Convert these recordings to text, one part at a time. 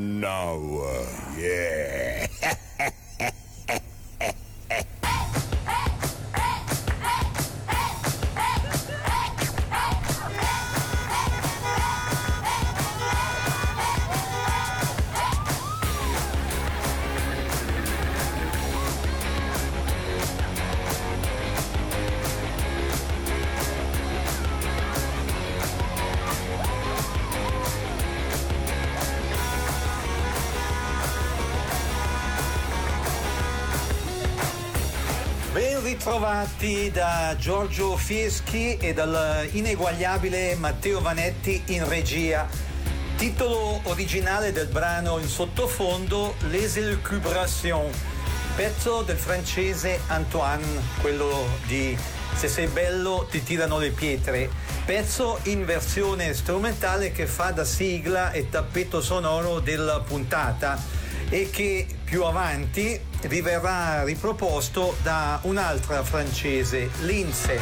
now. Da Giorgio Fieschi e dal ineguagliabile Matteo Vanetti in regia. Titolo originale del brano in sottofondo Les Elucubrations, pezzo del francese Antoine, quello di Se sei bello ti tirano le pietre, pezzo in versione strumentale che fa da sigla e tappeto sonoro della puntata e che più avanti vi verrà riproposto da un'altra francese, Lince.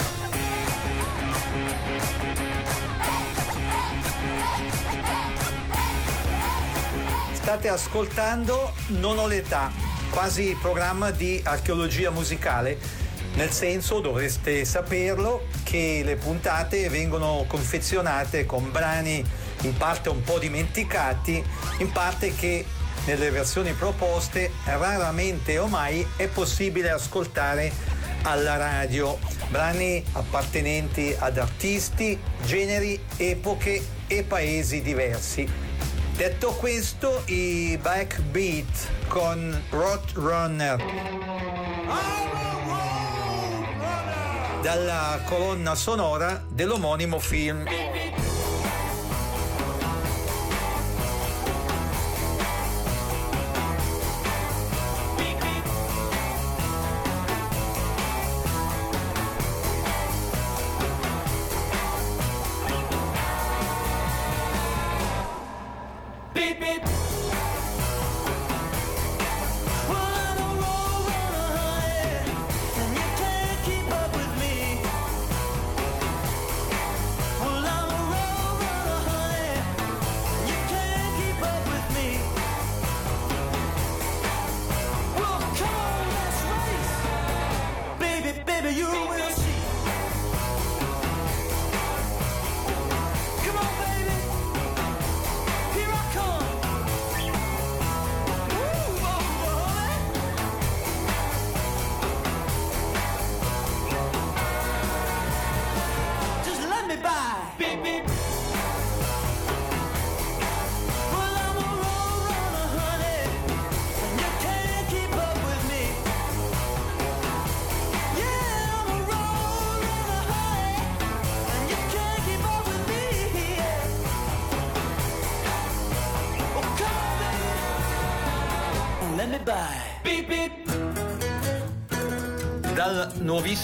State ascoltando Non ho l'età, quasi programma di archeologia musicale, nel senso, dovreste saperlo, che le puntate vengono confezionate con brani in parte un po' dimenticati, in parte che nelle versioni proposte raramente o mai è possibile ascoltare alla radio. Brani appartenenti ad artisti, generi, epoche e paesi diversi. Detto questo, i backbeat con Roadrunner. Dalla colonna sonora dell'omonimo film.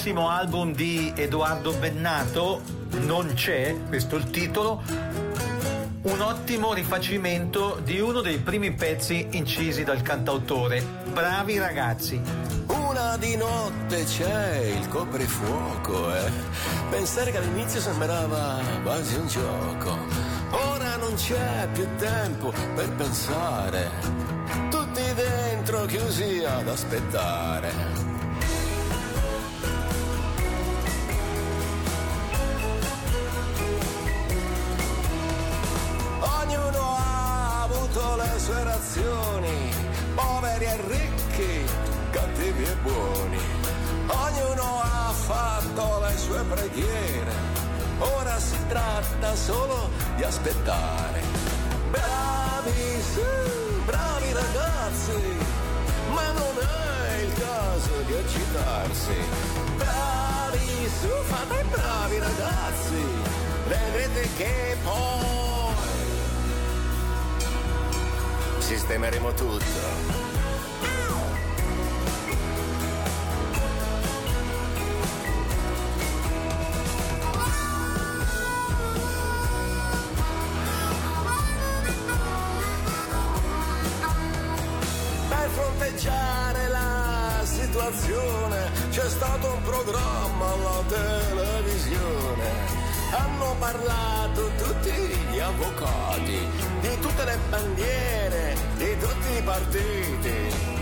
Nuovissimo album di Edoardo Bennato, Non c'è, questo è il titolo, un ottimo rifacimento di uno dei primi pezzi incisi dal cantautore, Bravi ragazzi. Una di notte c'è il coprifuoco, eh. Pensare che all'inizio sembrava quasi un gioco. Ora non c'è più tempo per pensare. Tutti dentro chiusi ad aspettare. Razioni, poveri e ricchi, cattivi e buoni. Ognuno ha fatto le sue preghiere, ora si tratta solo di aspettare. Bravi, sì, bravi ragazzi, ma non è il caso di agitarsi. Bravi, su, fate bravi ragazzi, vedrete che poi sistemeremo tutto. Per fronteggiare la situazione c'è stato un programma alla televisione hanno parlato tutti gli avvocati di tutte le bandiere, di tutti i partiti.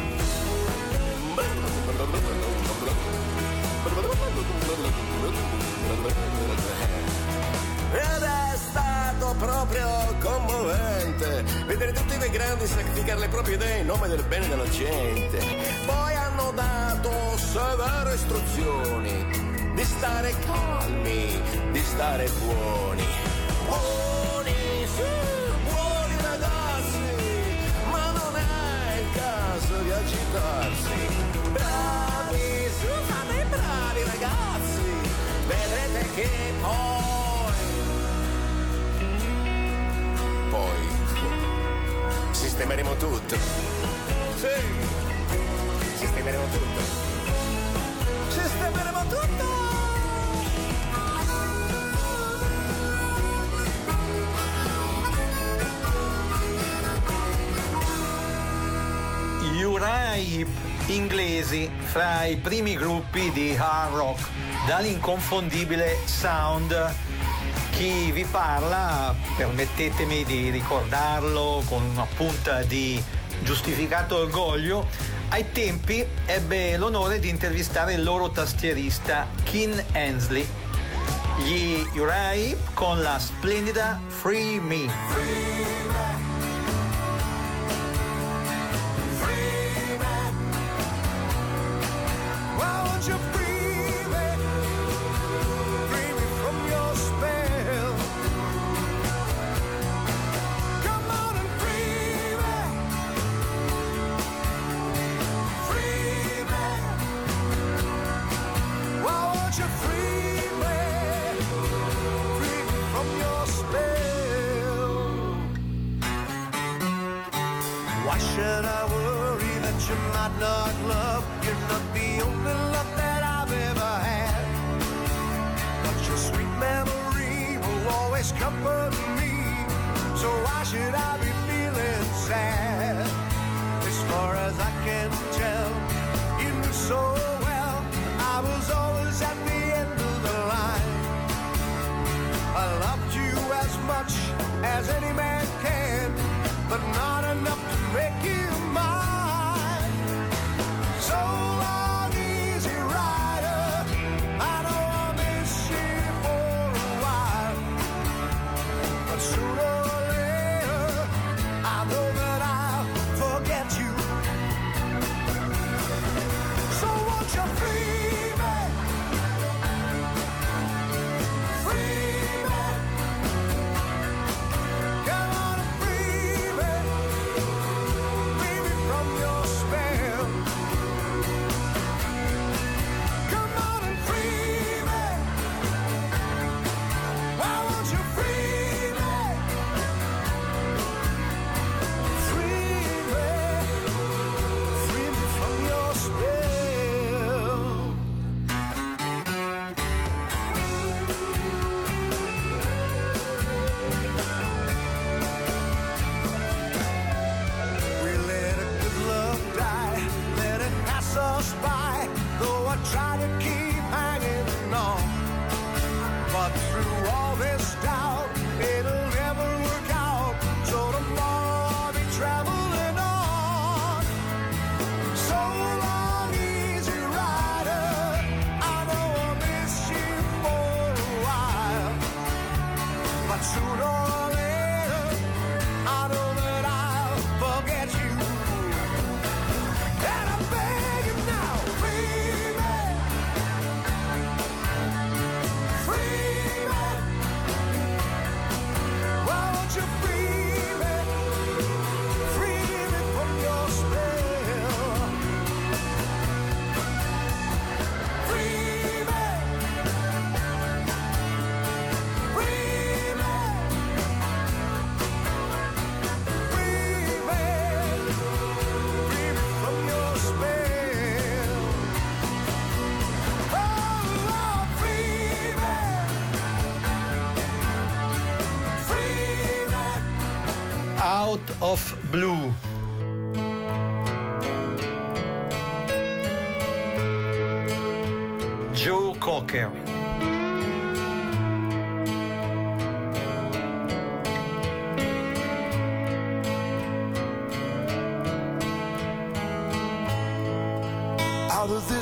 Ed è stato proprio commovente vedere tutti quei grandi sacrificare le proprie idee in nome del bene della gente. Poi hanno dato severe istruzioni di stare calmi, di stare buoni. Buoni, sì, buoni ragazzi, ma non è il caso di agitarsi. Bravi, sì, fate bravi ragazzi, vedrete che poi poi sistemeremo tutto. Sì, sistemeremo tutto. Sistemeremo tutto. Urai inglesi fra i primi gruppi di hard rock dall'inconfondibile sound chi vi parla, permettetemi di ricordarlo con una punta di giustificato orgoglio, ai tempi ebbe l'onore di intervistare il loro tastierista Kin Hensley. Gli Uriah con la splendida Free Me. Why I worry that you might not love? You're not the only love that I've ever had. But your sweet memory will always comfort me. So why should I be feeling sad? As far as I can tell, you knew so well I was always at the end of the line. I loved you as much as any man can, but not enough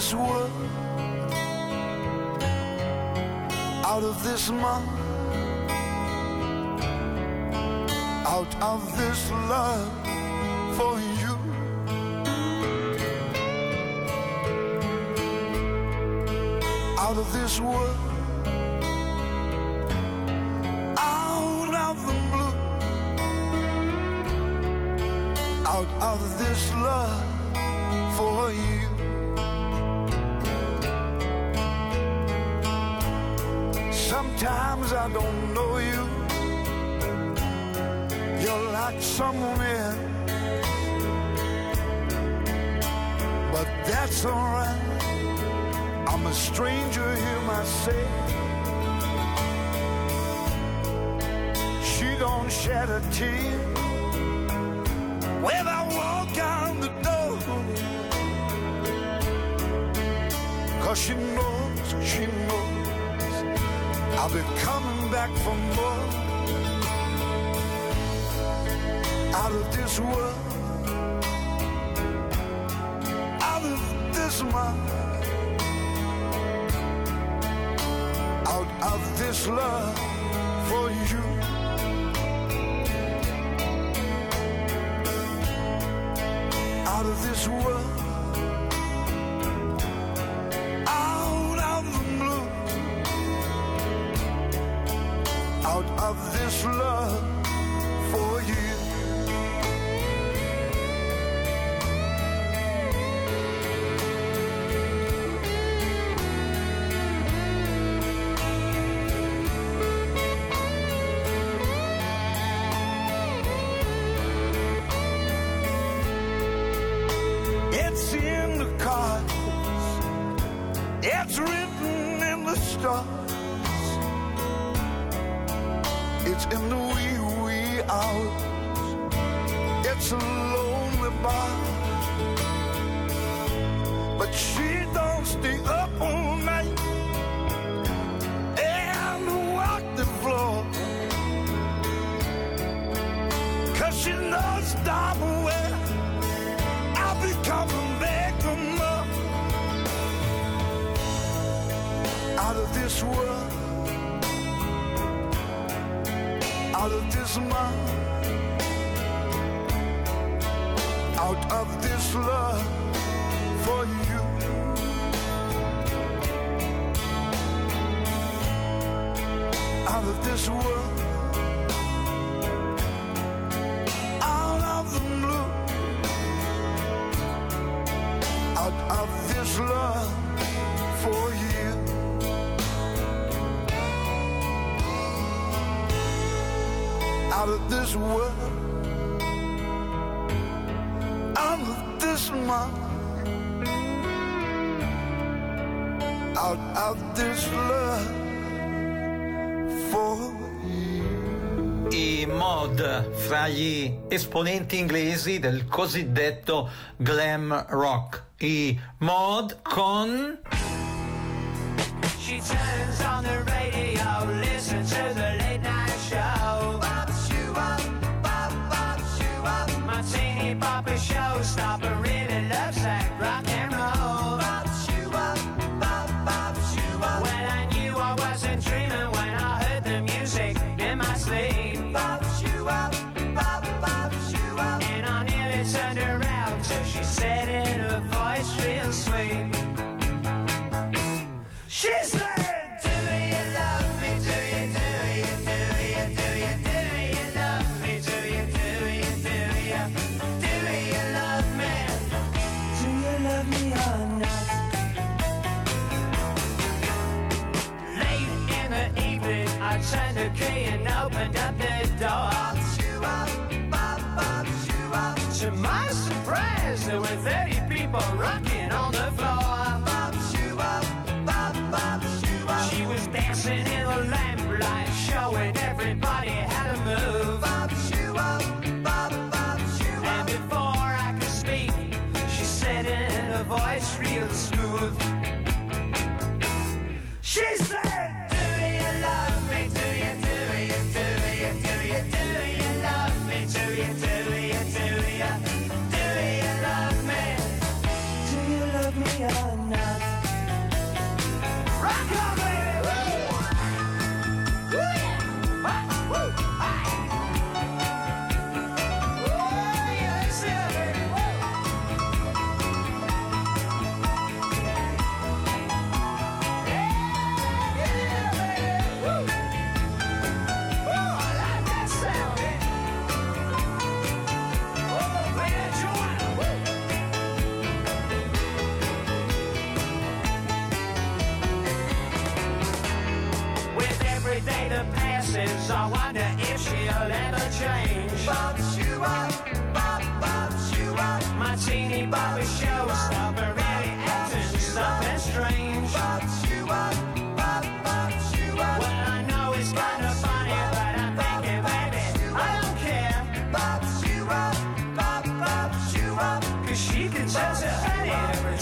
this world, out of this month, out of this love for you. Out of this world, out of the blue, out of this love. Sometimes I don't know you. You're like someone else. But that's alright. I'm a stranger here myself. She don't shed a tear when I walk out the door. Cause she knows, she knows. I'll be coming back for more out of this world. out of this love. She knows. I'll be coming back for more. Out of this world, out of this mind, out of this love for you. Gold fra gli esponenti inglesi del cosiddetto glam rock, i Mod con paper, right?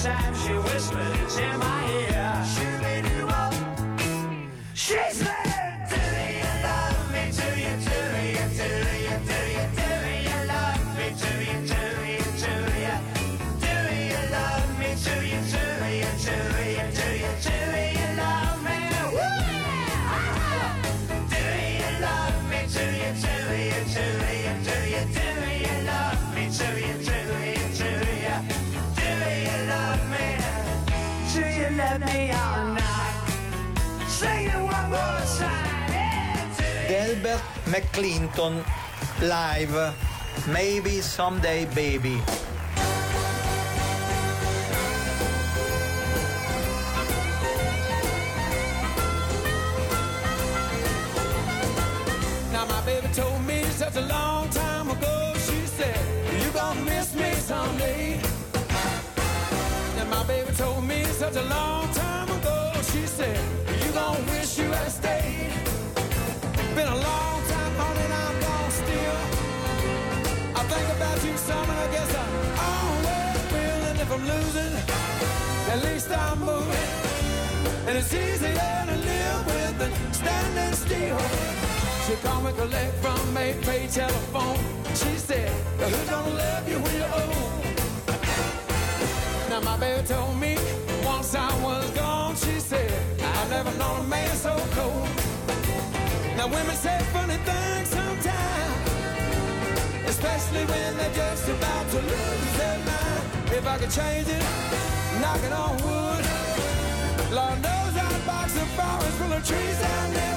time she whispered, it's in McClinton live Maybe Someday Baby. Now my baby told me such a long time ago, she said, you gonna miss me someday. And my baby told me such a long time ago, she said, you gonna wish you had stayed. Been a long think about you some, and I guess I'm always feeling if I'm losing. At least I'm moving, and it's easier to live with than standing still. She called me collect from a pay telephone. She said, Who's gonna love you when you're old?" Now my baby told me once I was gone. She said, "I've never known a man so cold." Now women say funny things. Especially when they're just about to lose their mind. If I could change it, knock it on wood. Lord knows I'd box the forest full the trees down there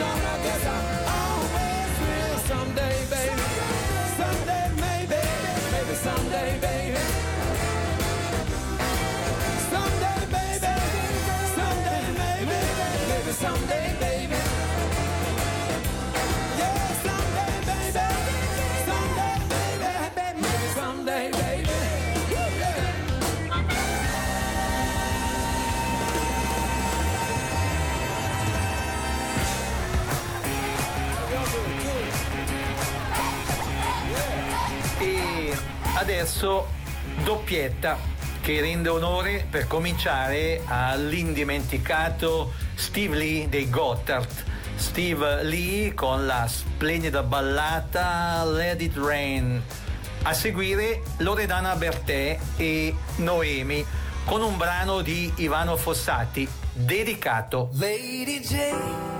Solo que adesso doppietta che rende onore per cominciare all'indimenticato Steve Lee dei Gotthard. Steve Lee con la splendida ballata Let It Rain. A seguire Loredana Bertè e Noemi con un brano di Ivano Fossati dedicato Lady Jane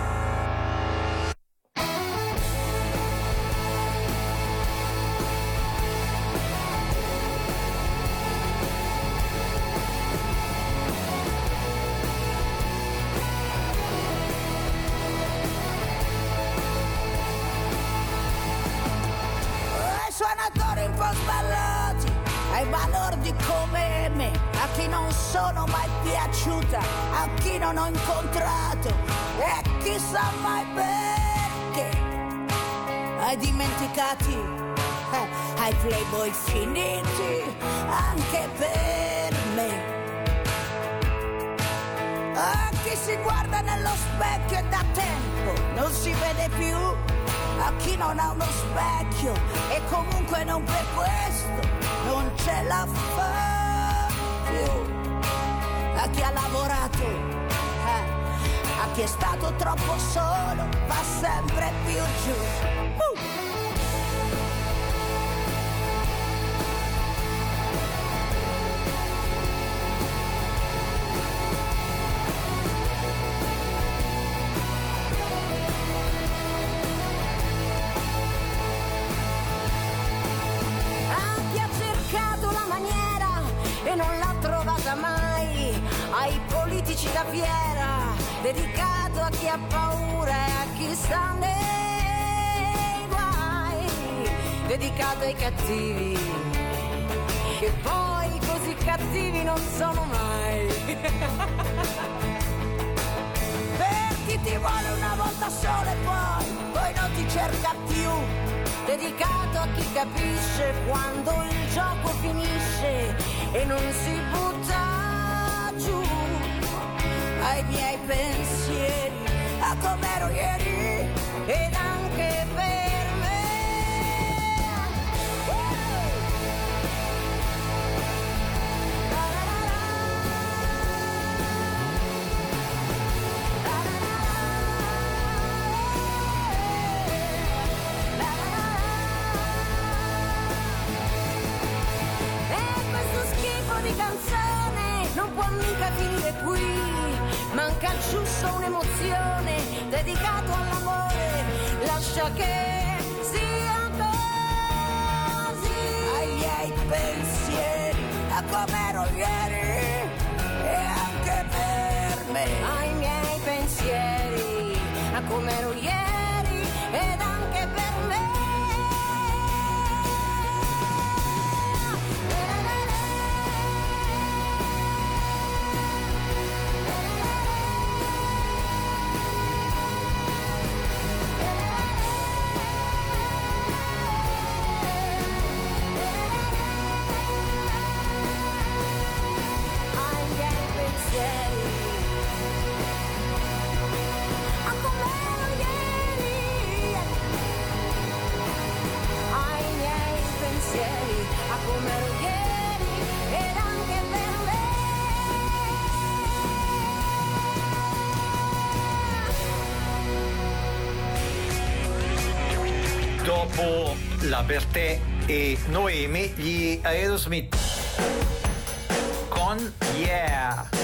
Fiera, dedicato a chi ha paura e a chi sta nei guai, dedicato ai cattivi, che poi così cattivi non sono mai. Per chi ti vuole una volta sola e poi, poi non ti cerca più. Dedicato a chi capisce quando il gioco finisce e non si butta. Ai miei pensieri, a com'ero ieri ed anche Manca giusto un'emozione dedicato all'amore. Lascia che sia così. Ai miei pensieri, a com'ero ieri e anche per me. Ai miei pensieri, a com'ero ieri Dopo la Bertè e Noemi, gli Aerosmith con Yeah.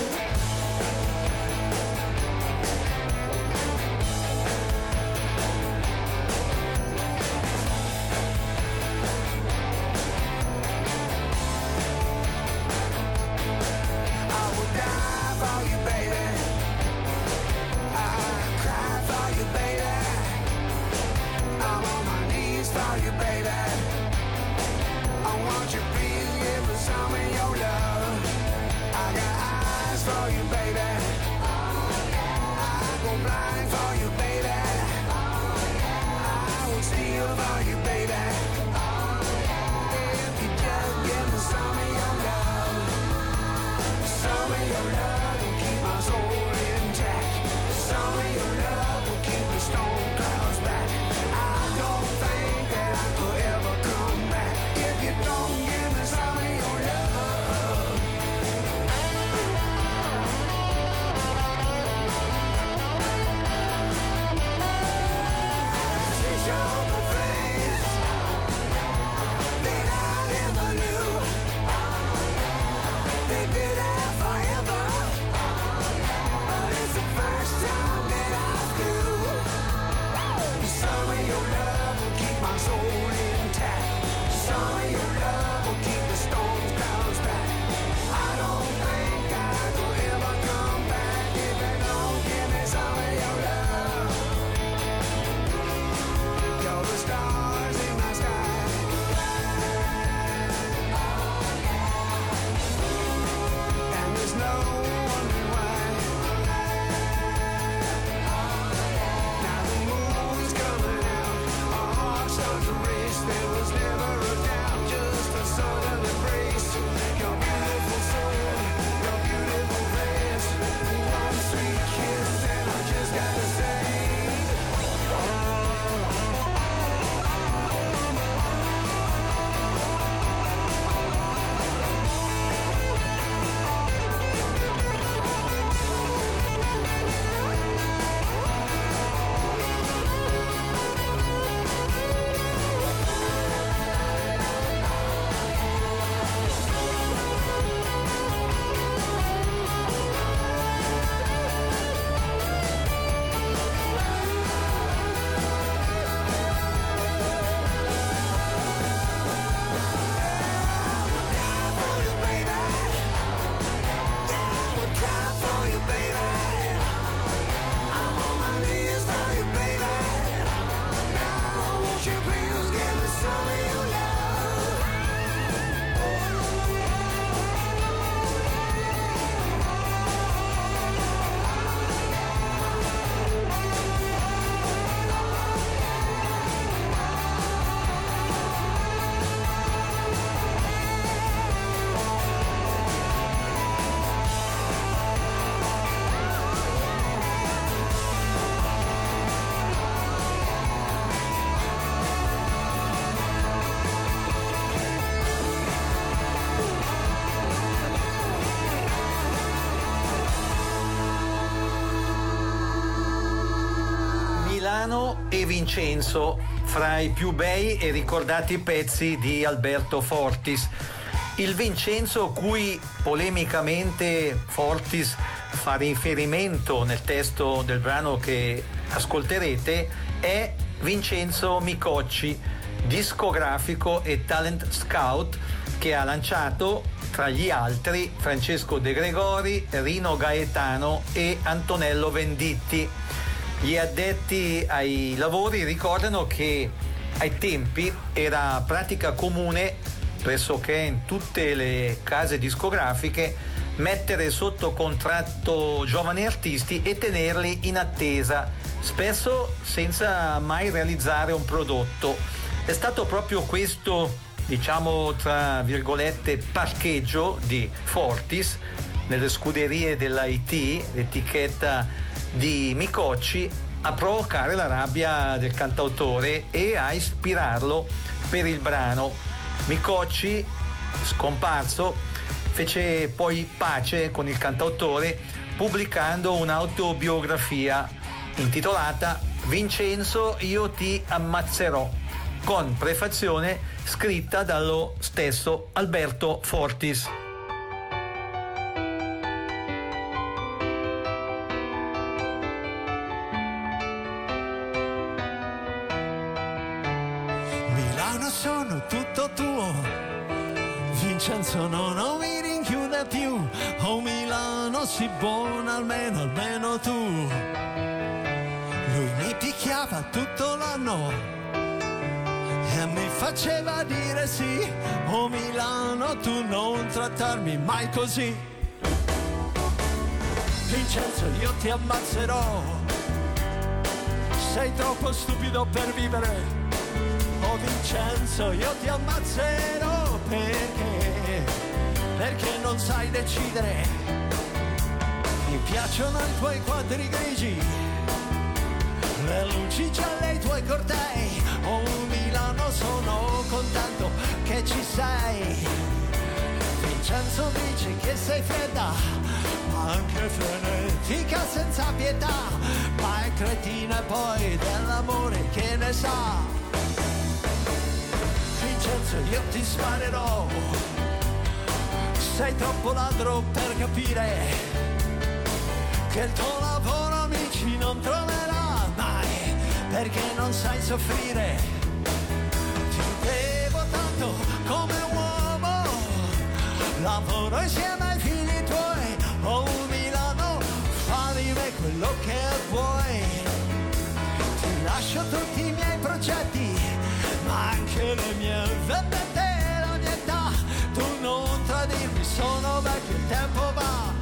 E Vincenzo, fra i più bei e ricordati pezzi di Alberto Fortis. Il Vincenzo cui polemicamente Fortis fa riferimento nel testo del brano che ascolterete è Vincenzo Micocci, discografico e talent scout che ha lanciato tra gli altri Francesco De Gregori, Rino Gaetano e Antonello Venditti. Gli addetti ai lavori ricordano che ai tempi era pratica comune pressoché in tutte le case discografiche mettere sotto contratto giovani artisti e tenerli in attesa, spesso senza mai realizzare un prodotto. È stato proprio questo diciamo tra virgolette parcheggio di Fortis nelle scuderie dell'IT, l'etichetta di Micocci, a provocare la rabbia del cantautore e a ispirarlo per il brano. Micocci, scomparso, fece poi pace con il cantautore pubblicando un'autobiografia intitolata Vincenzo io ti ammazzerò con prefazione scritta dallo stesso Alberto Fortis. Milano sono tutto tuo, Vincenzo no, non mi rinchiude più, oh Milano si buona almeno, almeno tu. Lui mi picchiava tutto l'anno e mi faceva dire sì, oh Milano tu non trattarmi mai così. Vincenzo io ti ammazzerò, sei troppo stupido per vivere. Vincenzo, io ti ammazzerò perché? Perché non sai decidere. Mi piacciono i tuoi quadri grigi, le luci gialle, i tuoi cortei. Oh Milano, sono contento che ci sei. Vincenzo dice che sei fredda, anche frenetica senza pietà. Ma è cretina poi dell'amore che ne sa. Vincenzo io ti sparerò. Sei troppo ladro per capire Che il tuo lavoro amici non troverà mai Perché non sai soffrire. Ti devo tanto come uomo. Lavoro insieme ai figli tuoi Oh Milano fa di me quello che vuoi. Ti lascio tutti i miei progetti, anche le mie vendette la mia età. Tu non tradirmi, sono vecchio, il tempo va.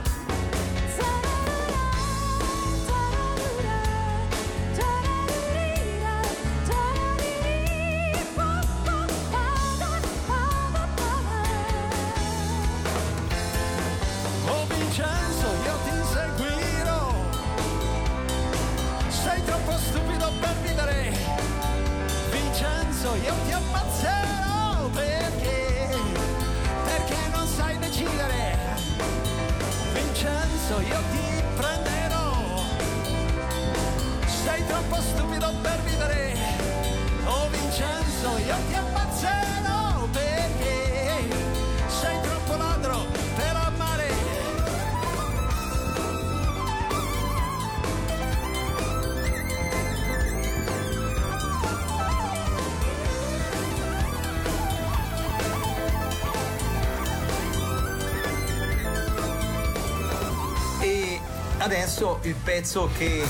Il pezzo che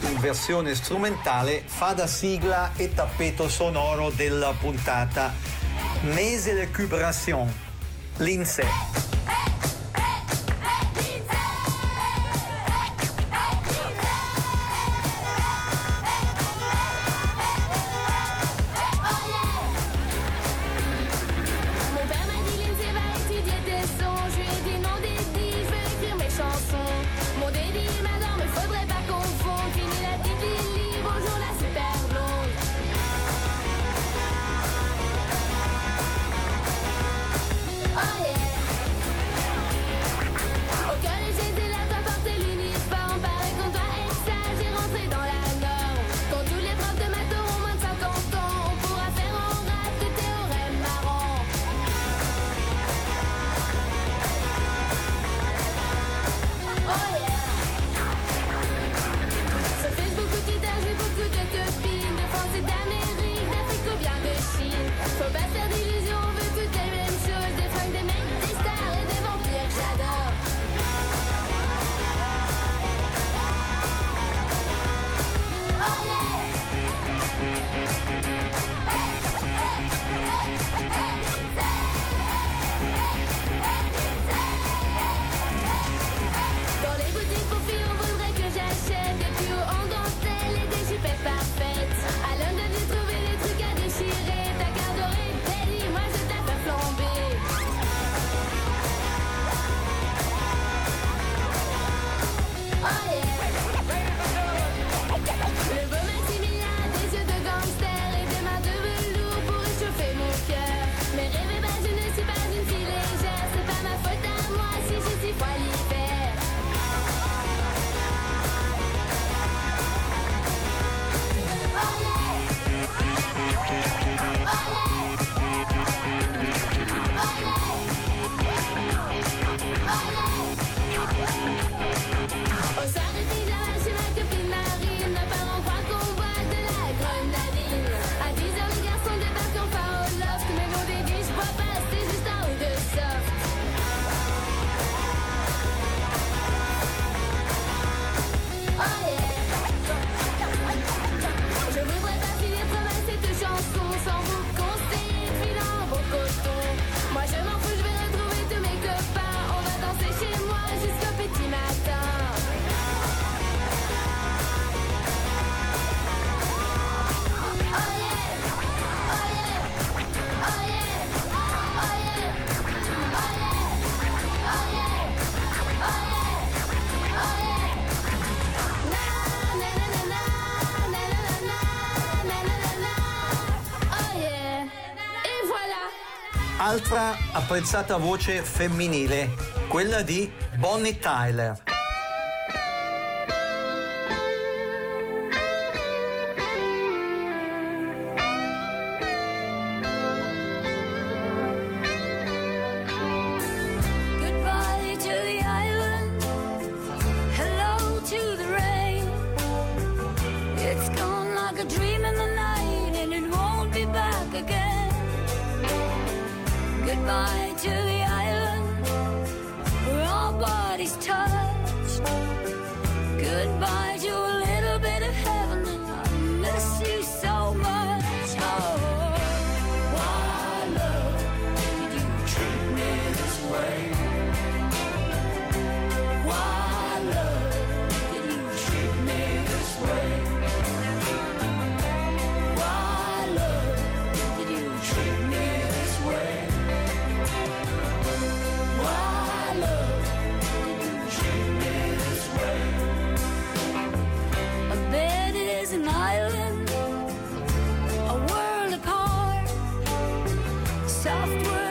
in versione strumentale fa da sigla e tappeto sonoro della puntata Mese de Cubration, l'INSEE. apprezzata voce femminile, quella di Bonnie Tyler. Just word.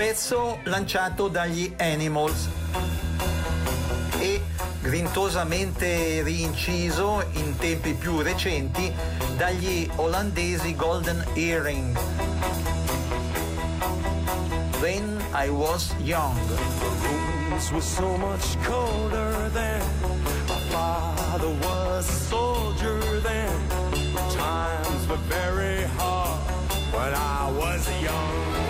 pezzo lanciato dagli Animals e grintosamente rinciso in tempi più recenti dagli olandesi Golden Earring. When I was young. Was so much colder then. My father was a soldier then. Times were very hard When I was young.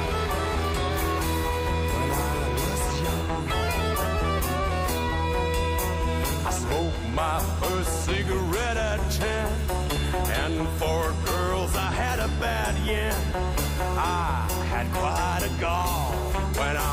my first cigarette at ten. And for girls, I had a bad yen. I had quite a gall when I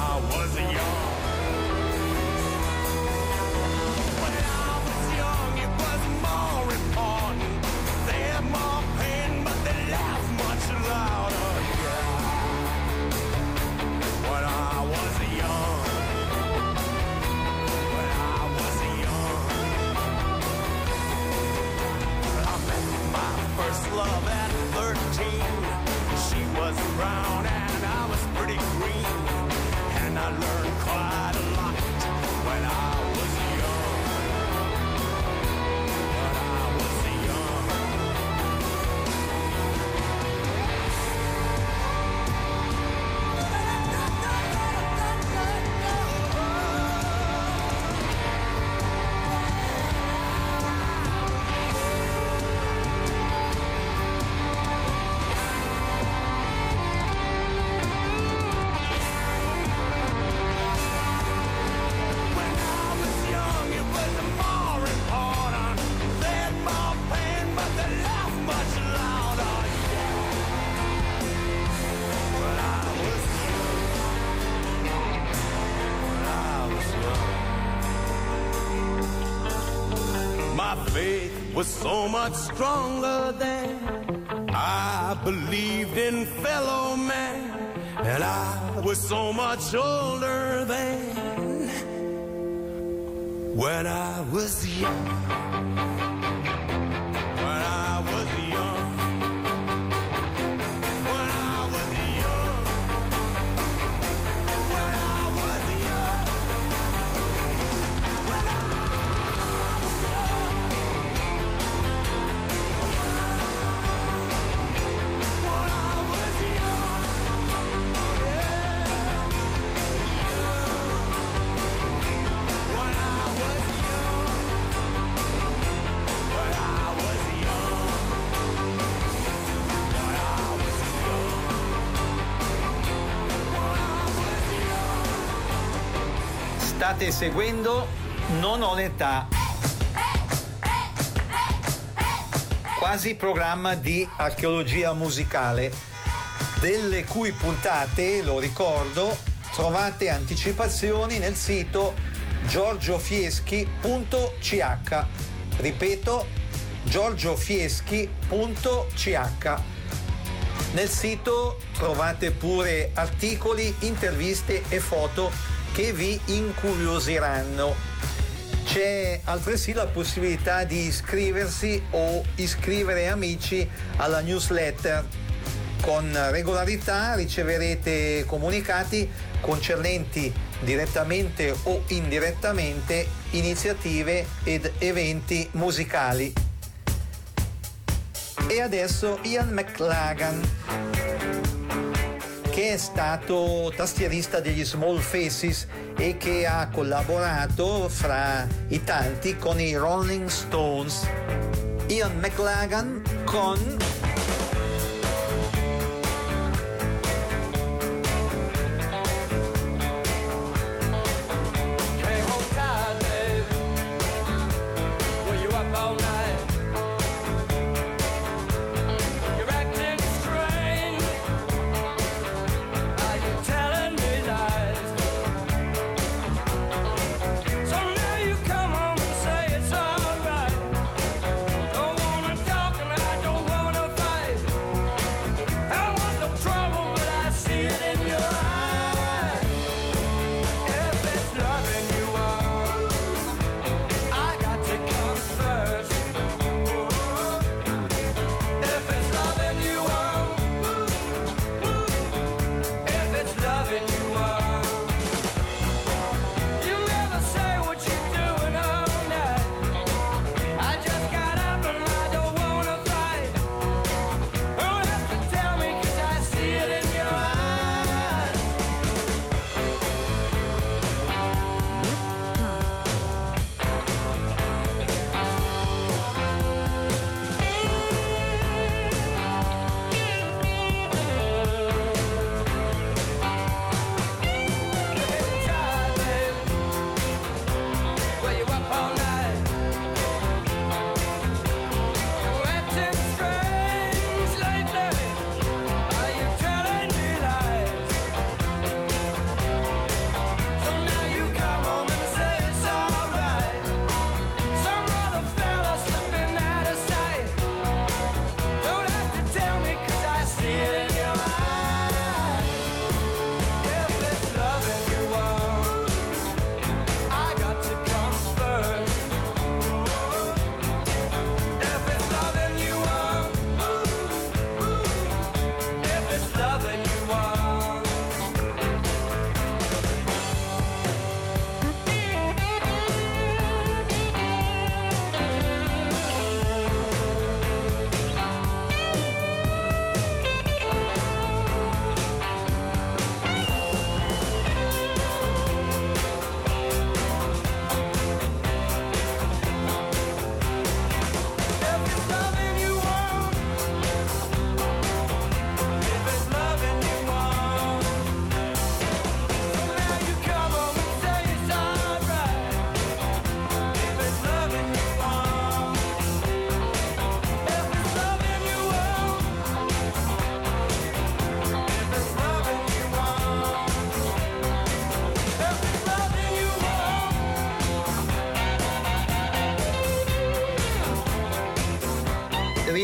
around. So much stronger than I believed in fellow man, and I was so much older than When I was young, seguendo Non ho l'età. Quasi programma di archeologia musicale, delle cui puntate, lo ricordo, trovate anticipazioni nel sito giorgiofieschi.ch. Ripeto, giorgiofieschi.ch. Nel sito trovate pure articoli, interviste e foto che vi incuriosiranno. C'è altresì la possibilità di iscriversi o iscrivere amici alla newsletter. Con regolarità riceverete comunicati concernenti direttamente o indirettamente iniziative ed eventi musicali. E adesso Ian McLagan, che è stato tastierista degli Small Faces e che ha collaborato fra i tanti con i Rolling Stones. Ian McLagan con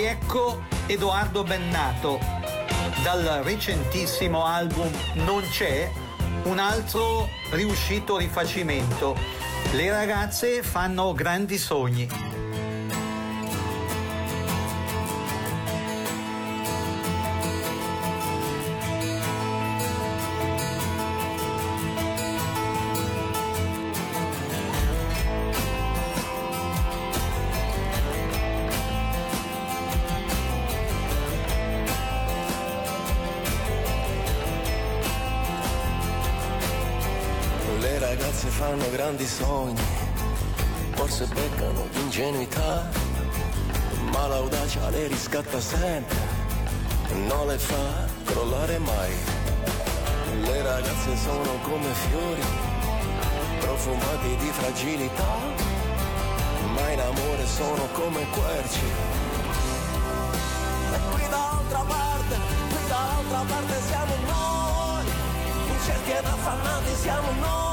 ecco Edoardo Bennato. Dal recentissimo album Non c'è un altro riuscito rifacimento. Le ragazze fanno grandi sogni. Grandi sogni, forse beccano d'ingenuità, ma l'audacia le riscatta sempre, non le fa crollare mai. Le ragazze sono come fiori, profumati di fragilità, ma in amore sono come querci. E qui dall'altra parte, qui dall'altra parte siamo noi, incerti ed affannati siamo noi,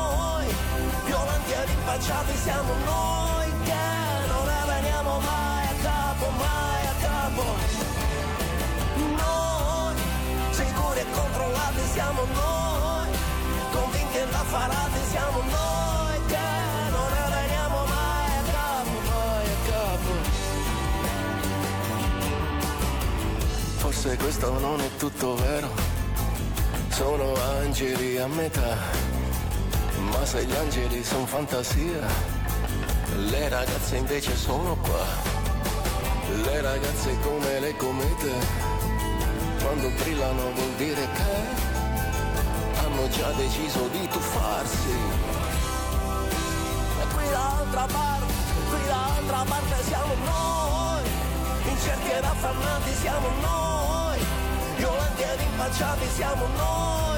violenti ed impacciati siamo noi, che non ne mai a capo, mai a capo. Noi, sicuri e controllati siamo noi, convinti e affarati siamo noi, che non ne mai a capo, mai a capo. Forse questo non è tutto vero, sono angeli a metà, se gli angeli sono fantasia, le ragazze invece sono qua. Le ragazze come le comete, quando brillano vuol dire che hanno già deciso di tuffarsi. E qui dall'altra parte, qui dall'altra parte siamo noi, incerti ed affannati siamo noi, violenti ed impacciati siamo noi,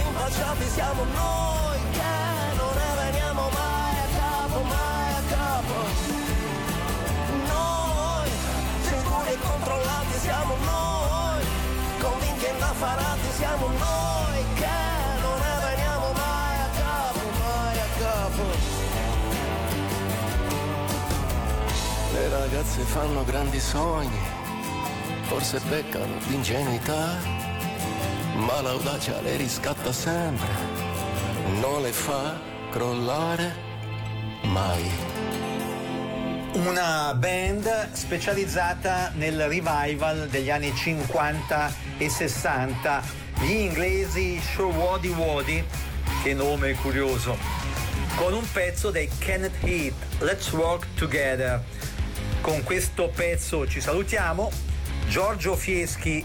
impacciati siamo noi, che non ne veniamo mai a capo, mai a capo. Noi, sicuri e controllati siamo noi, convinti e indaffarati siamo noi, che non ne veniamo mai a capo, mai a capo. Le ragazze fanno grandi sogni, forse beccano d'ingenuità, ma l'audacia le riscatta sempre, non le fa crollare mai. Una band specializzata nel revival degli anni 50 e 60, gli inglesi Show Wadi Wadi, che nome curioso, con un pezzo dei Kenneth Heat, Let's Work Together. Con questo pezzo ci salutiamo. Giorgio Fieschi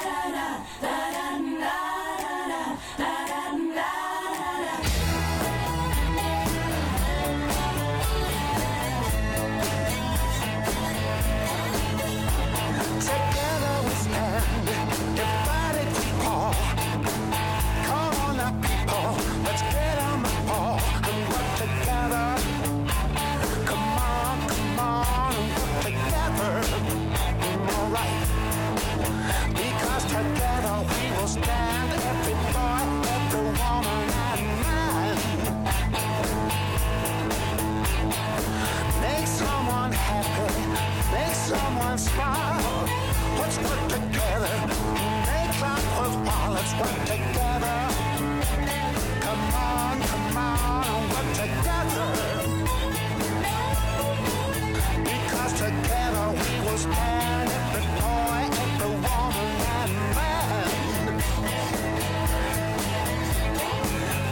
Make someone smile. Let's work together. Make clockwork while let's work together. Come on, come on, work together. Because together we will stand at the boy, at the woman and man.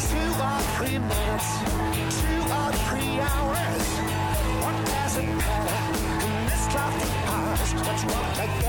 Two or three minutes. Like